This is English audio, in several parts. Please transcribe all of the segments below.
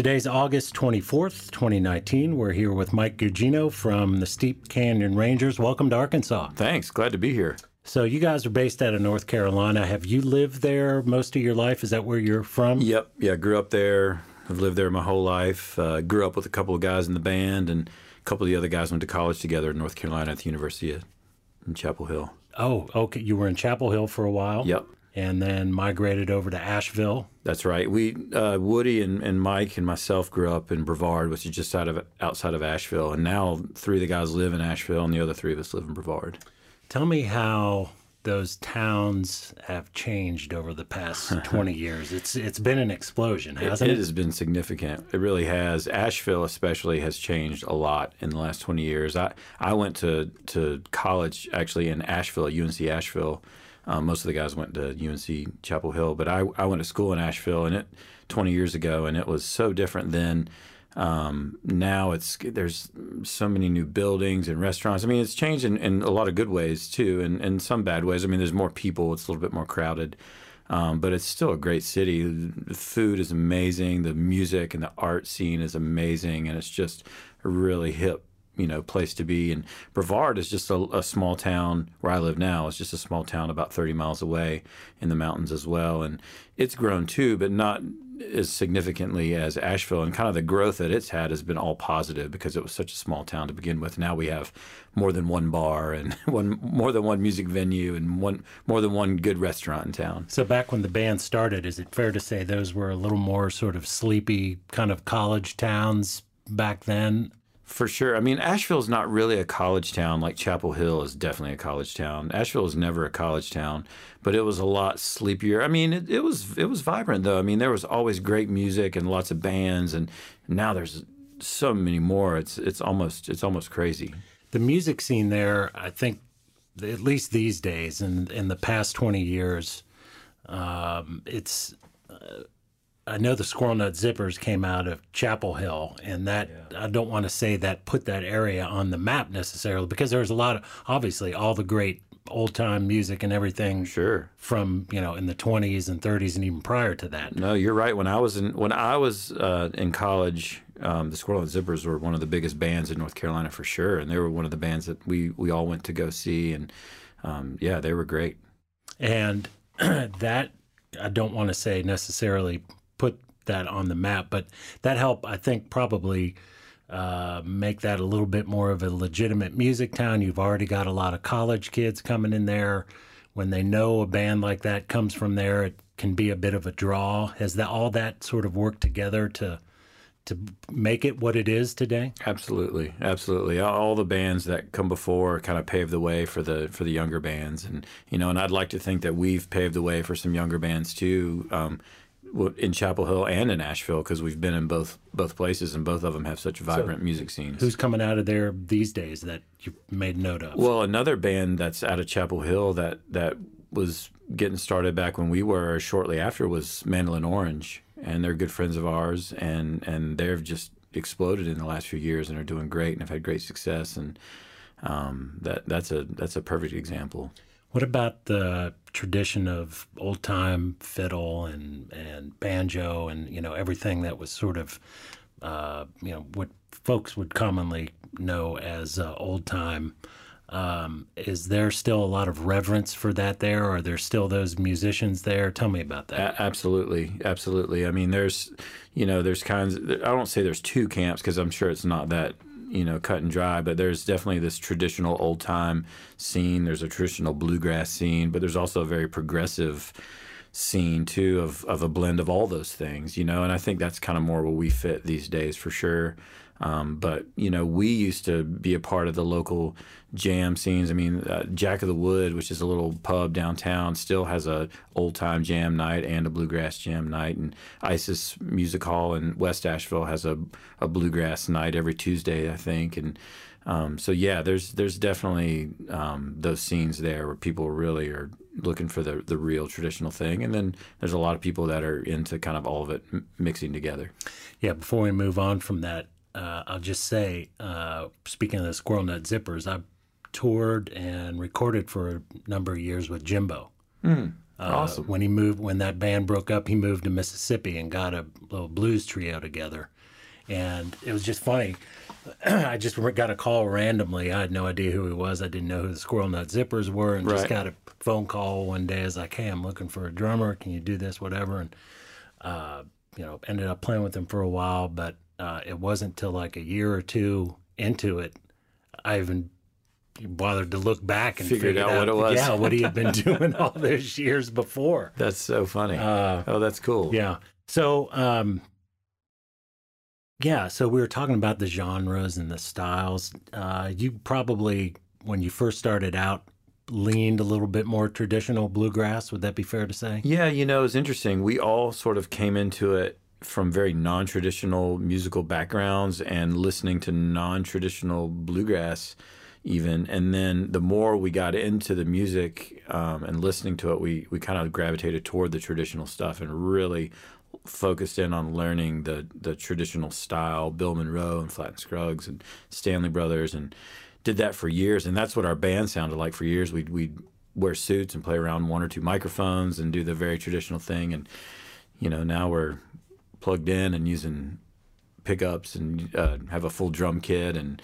Today's August 24th, 2019. We're here with Mike Guggino from the Steep Canyon Rangers. Welcome to Arkansas. Thanks. Glad to be here. So, you guys are based out of North Carolina. Have you lived there most of your life? Is that where you're from? Yep. Yeah, I grew up there. I've lived there my whole life. Uh, grew up with a couple of guys in the band, and a couple of the other guys went to college together in North Carolina at the University of in Chapel Hill. Oh, okay. You were in Chapel Hill for a while? Yep. And then migrated over to Asheville? That's right. We uh, Woody and, and Mike and myself grew up in Brevard, which is just out of outside of Asheville, and now three of the guys live in Asheville, and the other three of us live in Brevard. Tell me how those towns have changed over the past 20 years. It's it's been an explosion, hasn't it? It has been significant. It really has. Asheville especially has changed a lot in the last 20 years. I, I went to, to college actually in Asheville, UNC Asheville. Um, most of the guys went to UNC Chapel Hill, but I, I went to school in Asheville and it 20 years ago, and it was so different then. Um, now it's there's so many new buildings and restaurants. I mean, it's changed in, in a lot of good ways too, and, and some bad ways. I mean, there's more people. It's a little bit more crowded. Um, but it's still a great city. The food is amazing. The music and the art scene is amazing, and it's just a really hip, you know, place to be. And Brevard is just a, a, small town where I live now. It's just a small town about 30 miles away in the mountains as well, and it's grown too, but not as significantly as Asheville, and kind of the growth that it's had has been all positive because it was such a small town to begin with. Now we have more than one bar and one more than one music venue and one more than one good restaurant in town. So back when the band started, is it fair to say those were a little more sort of sleepy kind of college towns back then? For sure. I mean, Asheville's not really a college town like Chapel Hill is definitely a college town. Asheville was never a college town, but it was a lot sleepier. I mean, it, it was it was vibrant though. I mean, there was always great music and lots of bands, and now there's so many more. It's it's almost it's almost crazy. The music scene there, I think, at least these days, and in, in the past twenty years, um, it's. Uh, I know the Squirrel Nut Zippers came out of Chapel Hill, and that yeah. I don't want to say that put that area on the map necessarily because there's a lot of obviously all the great old time music and everything. Sure. From you know in the 20s and 30s and even prior to that. No, you're right. When I was in when I was uh, in college, um, the Squirrel Nut Zippers were one of the biggest bands in North Carolina for sure, and they were one of the bands that we we all went to go see, and um, yeah, they were great. And that I don't want to say necessarily that on the map. But that helped, I think, probably uh, make that a little bit more of a legitimate music town. You've already got a lot of college kids coming in there. When they know a band like that comes from there, it can be a bit of a draw. Has that all that sort of worked together to to make it what it is today? Absolutely, absolutely. All the bands that come before kind of paved the way for the for the younger bands, and you know, and I'd like to think that we've paved the way for some younger bands too. Um, in Chapel Hill and in Asheville because we've been in both both places and both of them have such vibrant so music scenes. Who's coming out of there these days that you made note of? Well, another band that's out of Chapel Hill that that was getting started back when we were shortly after was Mandolin Orange, and they're good friends of ours, and and they've just exploded in the last few years and are doing great and have had great success, and um, that that's a that's a perfect example. What about the tradition of old time fiddle and and banjo and you know everything that was sort of uh, you know what folks would commonly know as uh, old time? Um, is there still a lot of reverence for that there? Are there still those musicians there? Tell me about that. A- absolutely, absolutely. I mean, there's, you know, there's kinds. I don't say there's two camps because I'm sure it's not that you know cut and dry but there's definitely this traditional old time scene. There's a traditional bluegrass scene but there's also a very progressive scene too of, of a blend of all those things you know and i think that's kind of more where we fit these days for sure um, but you know, we used to be a part of the local jam scenes. I mean, uh, Jack of the Wood, which is a little pub downtown, still has a old time jam night and a bluegrass jam night. And Isis Music Hall in West Asheville has a, a bluegrass night every Tuesday, I think. And um, so yeah, there's there's definitely um, those scenes there where people really are looking for the the real traditional thing, and then there's a lot of people that are into kind of all of it m- mixing together. Yeah, before we move on from that, uh, I'll just say, uh, speaking of the Squirrel Nut Zippers, I toured and recorded for a number of years with Jimbo. Mm. awesome. When he moved, when that band broke up, he moved to Mississippi and got a little blues trio together, and it was just funny. I just got a call randomly. I had no idea who he was. I didn't know who the Squirrel Nut Zippers were, and just got a phone call one day. as like, "Hey, I'm looking for a drummer. Can you do this, whatever?" And uh, you know, ended up playing with him for a while, but uh, it wasn't till like a year or two into it, I even bothered to look back and Figured figured out what it was. Yeah, what he had been doing all those years before. That's so funny. Uh, oh, that's cool. yeah. So, um, yeah. So we were talking about the genres and the styles. Uh, you probably, when you first started out, leaned a little bit more traditional bluegrass. Would that be fair to say? Yeah, you know, it's interesting. We all sort of came into it from very non traditional musical backgrounds and listening to non traditional bluegrass, even. And then the more we got into the music um, and listening to it, we, we kind of gravitated toward the traditional stuff and really focused in on learning the, the traditional style, Bill Monroe and Flatt and Scruggs and Stanley Brothers, and did that for years. And that's what our band sounded like for years. We'd, we'd wear suits and play around one or two microphones and do the very traditional thing. And, you know, now we're plugged in and using pickups and uh, have a full drum kit and,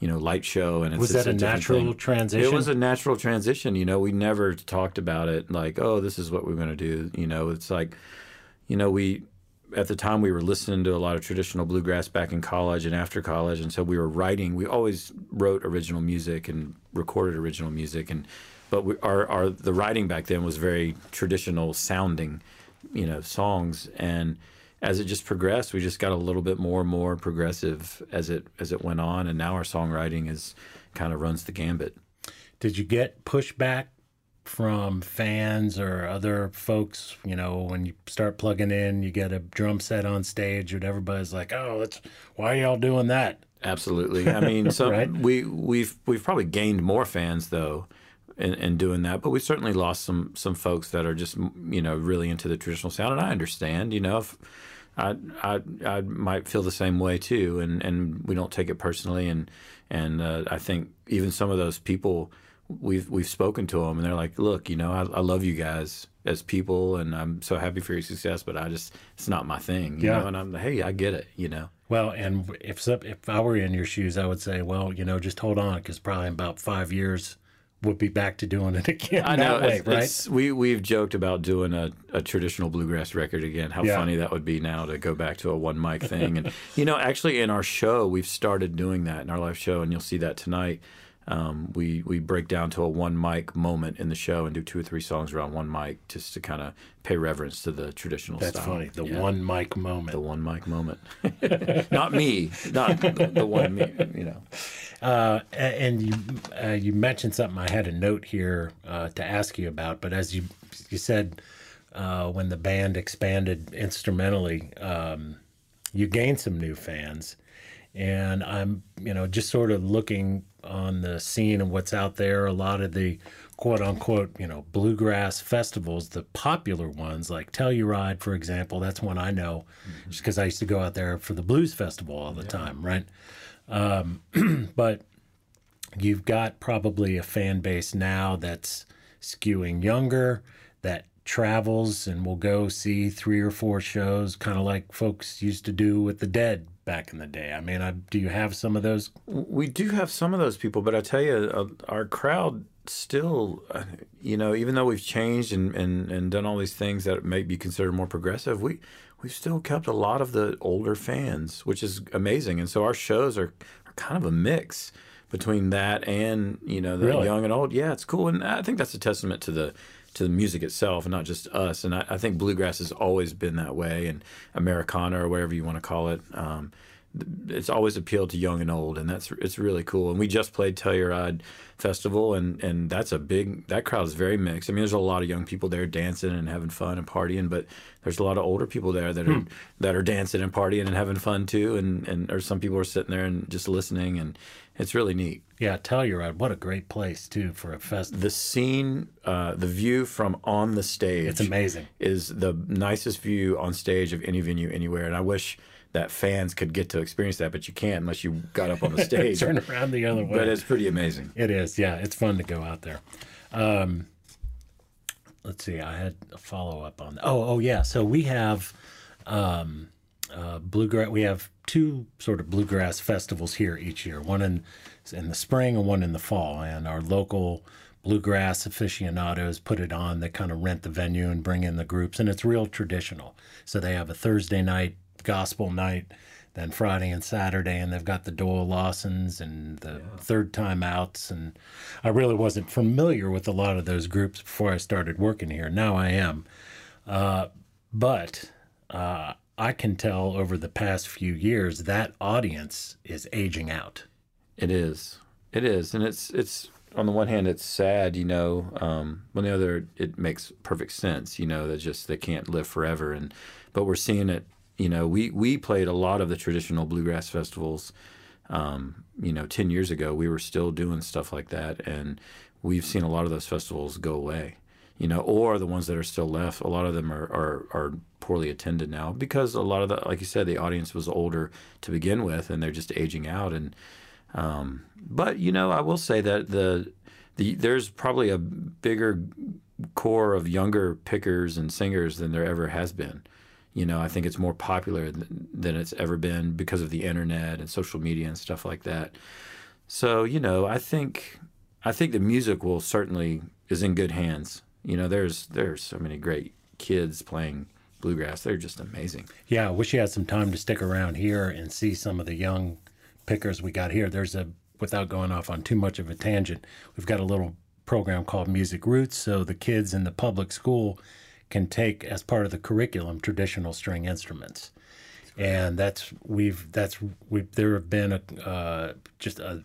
you know, light show. And it's, Was that a natural thing. transition? It was a natural transition. You know, we never talked about it like, oh, this is what we're going to do. You know, it's like, you know, we at the time we were listening to a lot of traditional bluegrass back in college and after college, and so we were writing. We always wrote original music and recorded original music, and but we, our our the writing back then was very traditional sounding, you know, songs and. As it just progressed, we just got a little bit more and more progressive as it as it went on, and now our songwriting is kind of runs the gambit. Did you get pushback from fans or other folks? You know, when you start plugging in, you get a drum set on stage, and everybody's like, "Oh, that's why are y'all doing that?" Absolutely. I mean, so Right? we we've we've probably gained more fans though in, in doing that, but we certainly lost some some folks that are just you know really into the traditional sound, and I understand. You know, if I I I might feel the same way too, and and we don't take it personally, and and uh, I think even some of those people we've we've spoken to them, and they're like, look, you know, I, I love you guys as people, and I'm so happy for your success, but I just it's not my thing, you Yeah. know, and I'm like, hey, I get it, you know. Well, and if if I were in your shoes, I would say, well, you know, just hold on, because probably in about five years, we'll be back to doing it again I know. way, right? we we've joked about doing a, a traditional bluegrass record again. How Yeah. funny that would be now to go back to a one mic thing. And you know, actually, in our show, we've started doing that in our live show, and you'll see that tonight. Um, we we break down to a one mic moment in the show and do two or three songs around one mic just to kind of pay reverence to the traditional That's style. funny. The Yeah. one mic moment. the one mic moment. not me, not the, the one me. You know. Uh, and you uh, you mentioned something I had a note here uh, to ask you about, but as you you said uh, when the band expanded instrumentally, um, you gained some new fans, and I'm you know just sort of looking on the scene and what's out there. A lot of the quote unquote you know bluegrass festivals, the popular ones like Telluride, for example. That's one I know, mm-hmm. just because I used to go out there for the blues festival all the time, right? Um, but you've got probably a fan base now that's skewing younger that travels and will go see three or four shows kind of like folks used to do with the dead back in the day i mean I, do you have some of those We do have some of those people, but I tell you, uh, our crowd still, uh, you know, even though we've changed and, and, and done all these things that may be considered more progressive, we we've still kept a lot of the older fans, which is amazing. And so our shows are, are kind of a mix between that and you know the Really? young and old. Yeah, it's cool, and I think that's a testament to the to the music itself, and not just us. And I, I think bluegrass has always been that way, and Americana or whatever you want to call it. Um, it's always appealed to young and old, and that's it's really cool. And we just played Telluride Festival, and and that's a big that crowd is very mixed. I mean, there's a lot of young people there dancing and having fun and partying, but there's a lot of older people there that are that are dancing and partying and having fun too, and and or some people are sitting there and just listening, and it's really neat. yeah telluride what a great place too for a festival The scene, uh, the view from on the stage, it's amazing is the nicest view on stage of any venue anywhere. And I wish that fans could get to experience that, but you can't unless you got up on the stage. turn around the other way but it's pretty amazing. It is, yeah. It's fun to go out there. Um, let's see. I had a follow up on. That. Oh, oh yeah. So we have um, uh, bluegrass. We have two sort of bluegrass festivals here each year. One in in the spring and one in the fall. And our local bluegrass aficionados put it on. They kind of rent the venue and bring in the groups, and it's real traditional. So they have a Thursday night gospel night, then Friday and Saturday, and they've got the Doyle Lawsons and the yeah. Third Tyme Outs. And I really wasn't familiar with a lot of those groups before I started working here. Now I am. Uh, but uh, I can tell over the past few years that audience is aging out. It is. It is, and it's it's on the one hand it's sad, you know. Um, on the other, it makes perfect sense, you know. That just they can't live forever, and but we're seeing it. You know, we we played a lot of the traditional bluegrass festivals. Um, you know, ten years ago, we were still doing stuff like that, and we've seen a lot of those festivals go away. You know, or the ones that are still left, a lot of them are are, are poorly attended now because a lot of the, like you said, the audience was older to begin with, and they're just aging out. And um, but you know, I will say that the the there's probably a bigger core of younger pickers and singers than there ever has been. You know, I think it's more popular than, than it's ever been because of the internet and social media and stuff like that. So you know, I think I think the music will certainly is in good hands. You know, there's there's so many great kids playing bluegrass. They're just amazing. Yeah, I wish you had some time to stick around here and see some of the young pickers we got here. There's a without going off on too much of a tangent, we've got a little program called Music Roots, so the kids in the public school can take as part of the curriculum traditional string instruments. And that's we've that's we there have been a uh, just a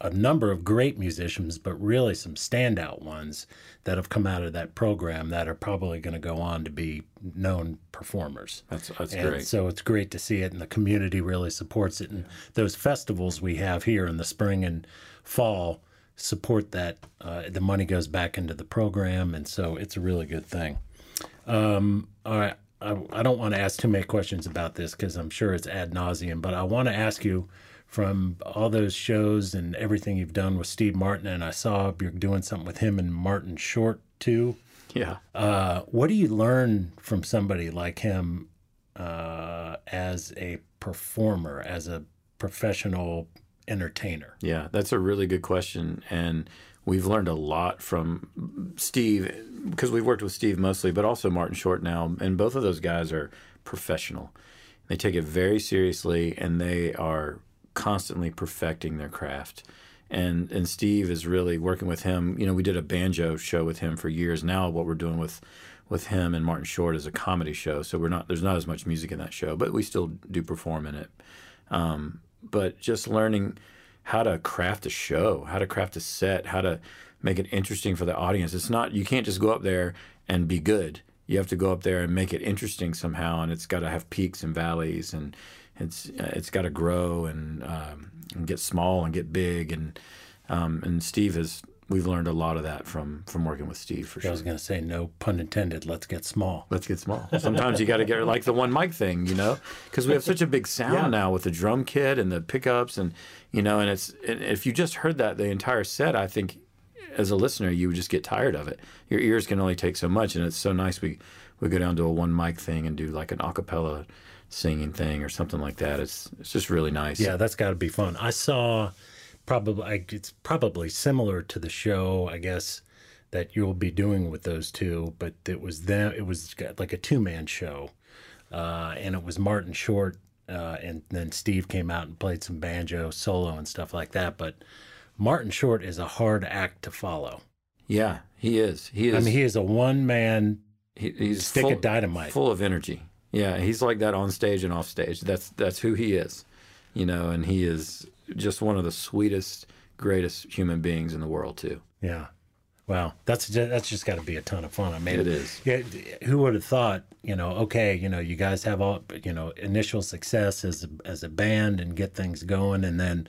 a number of great musicians, but really some standout ones that have come out of that program that are probably going to go on to be known performers. That's that's and great. So it's great to see it, and the community really supports it. And those festivals we have here in the spring and fall support that. Uh, the money goes back into the program, and so it's a really good thing. Um, all right. I, I don't want to ask too many questions about this because I'm sure it's ad nauseum, but I want to ask you from all those shows and everything you've done with Steve Martin, and I saw you're doing something with him and Martin Short too. Yeah. Uh, what do you learn from somebody like him uh, as a performer, as a professional entertainer? Yeah, that's a really good question, and we've learned a lot from Steve because we've worked with Steve mostly, but also Martin Short now, and both of those guys are professional. They take it very seriously, and they are constantly perfecting their craft. And and Steve is really working with him. You know, we did a banjo show with him for years. Now what we're doing with with him and Martin Short is a comedy show. So we're not there's not as much music in that show, but we still do perform in it. Um, but just learning how to craft a show, how to craft a set, how to make it interesting for the audience. It's not you can't just go up there and be good. You have to go up there and make it interesting somehow, and it's got to have peaks and valleys and it's uh, it's got to grow and, um, and, get small and get big and um, and Steve has we've learned a lot of that from from working with Steve for sure. I was going to say no pun intended. Let's get small. Let's get small. Sometimes you got to get like the one mic thing, you know, because we have such a big sound yeah. now with the drum kit and the pickups and you know, and it's if you just heard that the entire set, I think as a listener you would just get tired of it. Your ears can only take so much, and it's so nice we we go down to a one mic thing and do like an acapella singing thing or something like that. It's it's just really nice. Yeah, that's got to be fun. I saw probably it's probably similar to the show, I guess that you'll be doing with those two, but it was them. It was like a two man show, uh, and it was Martin Short, uh, and then Steve came out and played some banjo solo and stuff like that. But Martin Short is a hard act to follow. Yeah, he is. He is. I mean, he is a one man. He, he's stick full, of dynamite, full of energy. Yeah, he's like that on stage and off stage. That's that's who he is, you know, and he is just one of the sweetest, greatest human beings in the world too. Yeah. Wow, that's just, that's just got to be a ton of fun. I mean, it is. Yeah, who would have thought? You know, okay, you know, you guys have all you know initial success as a, as a band and get things going, and then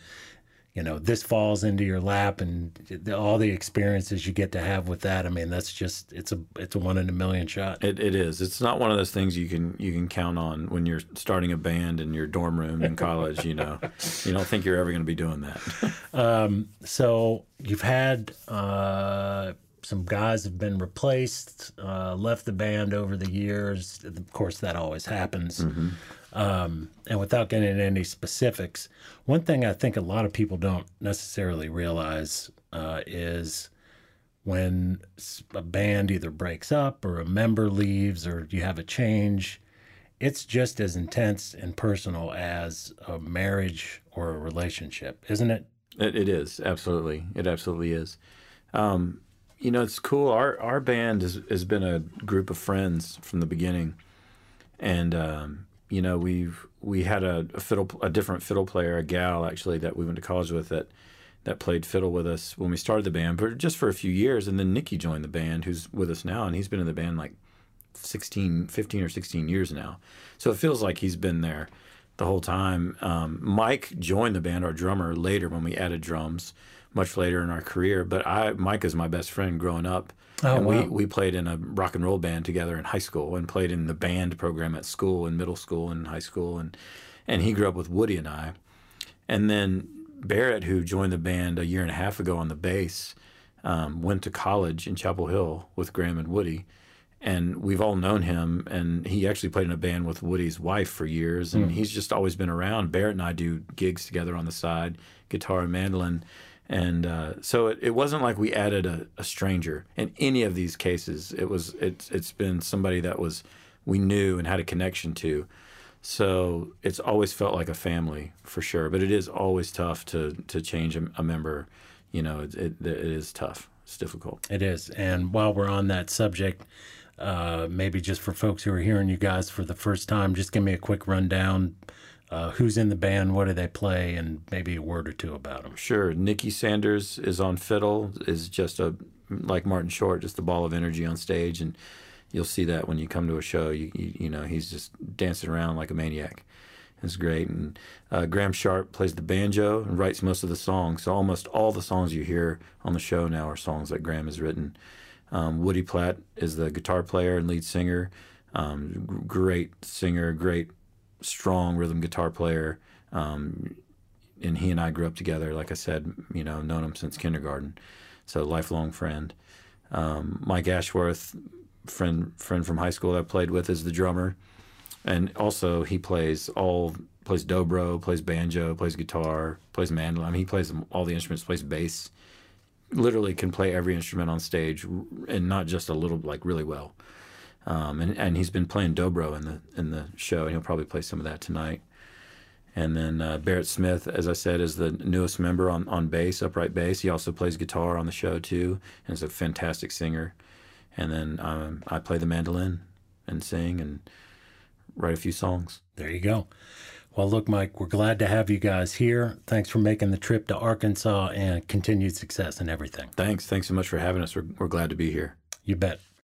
you know this falls into your lap and all the experiences you get to have with that i mean that's just it's a it's a one in a million shot it, it is it's not one of those things you can you can count on when you're starting a band in your dorm room in college you know you don't think you're ever going to be doing that um, so you've had uh, some guys have been replaced, uh, left the band over the years. Of course, that always happens. Mm-hmm. Um, and without getting into any specifics, one thing I think a lot of people don't necessarily realize uh, is when a band either breaks up or a member leaves or you have a change, it's just as intense and personal as a marriage or a relationship, isn't it? It, it is absolutely. It absolutely is. Um, you know, it's cool. Our our band has has been a group of friends from the beginning, and um, you know we've we had a, a, fiddle a different fiddle player, a gal actually that we went to college with that that played fiddle with us when we started the band, but just for a few years, and then Nicky joined the band, who's with us now, and he's been in the band like 16, 15 or 16 years now. So it feels like he's been there the whole time. Um, Mike joined the band, our drummer, later when we added drums, much later in our career. But I, Mike is my best friend growing up. Oh, and wow. we, we played in a rock and roll band together in high school and played in the band program at school in middle school and high school. And, and he grew up with Woody and I. And then Barrett, who joined the band a year and a half ago on the bass, um, went to college in Chapel Hill with Graham and Woody and we've all known him and he actually played in a band with woody's wife for years and mm. he's just always been around barrett and i do gigs together on the side guitar and mandolin and uh, so it, it wasn't like we added a, a, stranger in any of these cases. It was it's it's been somebody that was we knew and had a connection to. So it's always felt like a family for sure. But it is always tough to to change a, a member. You know it, it, it is tough. It's difficult. It is. And while we're on that subject uh, maybe just for folks who are hearing you guys for the first time, just give me a quick rundown. Uh, who's in the band? What do they play? And maybe a word or two about them. Sure. Nicky Sanders is on fiddle. Is just a like Martin Short, just a ball of energy on stage, and you'll see that when you come to a show. You you, you know he's just dancing around like a maniac. It's great. And uh, Graham Sharp plays the banjo and writes most of the songs. So almost all the songs you hear on the show now are songs that Graham has written. Um, Woody Platt is the guitar player and lead singer. Um, great singer, great strong rhythm guitar player. Um, and he and I grew up together. Like I said, you know, known him since kindergarten, so lifelong friend. Um, Mike Ashworth, friend friend from high school that I played with, is the drummer, and also he plays all plays dobro, plays banjo, plays guitar, plays mandolin. I mean, he plays all the instruments, plays bass literally can play every instrument on stage and not just a little like really well. Um, and and he's been playing dobro in the in the show, and he'll probably play some of that tonight. And then uh, Barrett Smith, as I said, is the newest member on, on bass, upright bass. He also plays guitar on the show too, and is a fantastic singer. And then um, I play the mandolin and sing and write a few songs. There you go. Well, look, Mike, we're glad to have you guys here. Thanks for making the trip to Arkansas and continued success and everything. Thanks. Thanks so much for having us. We're, we're glad to be here. You bet.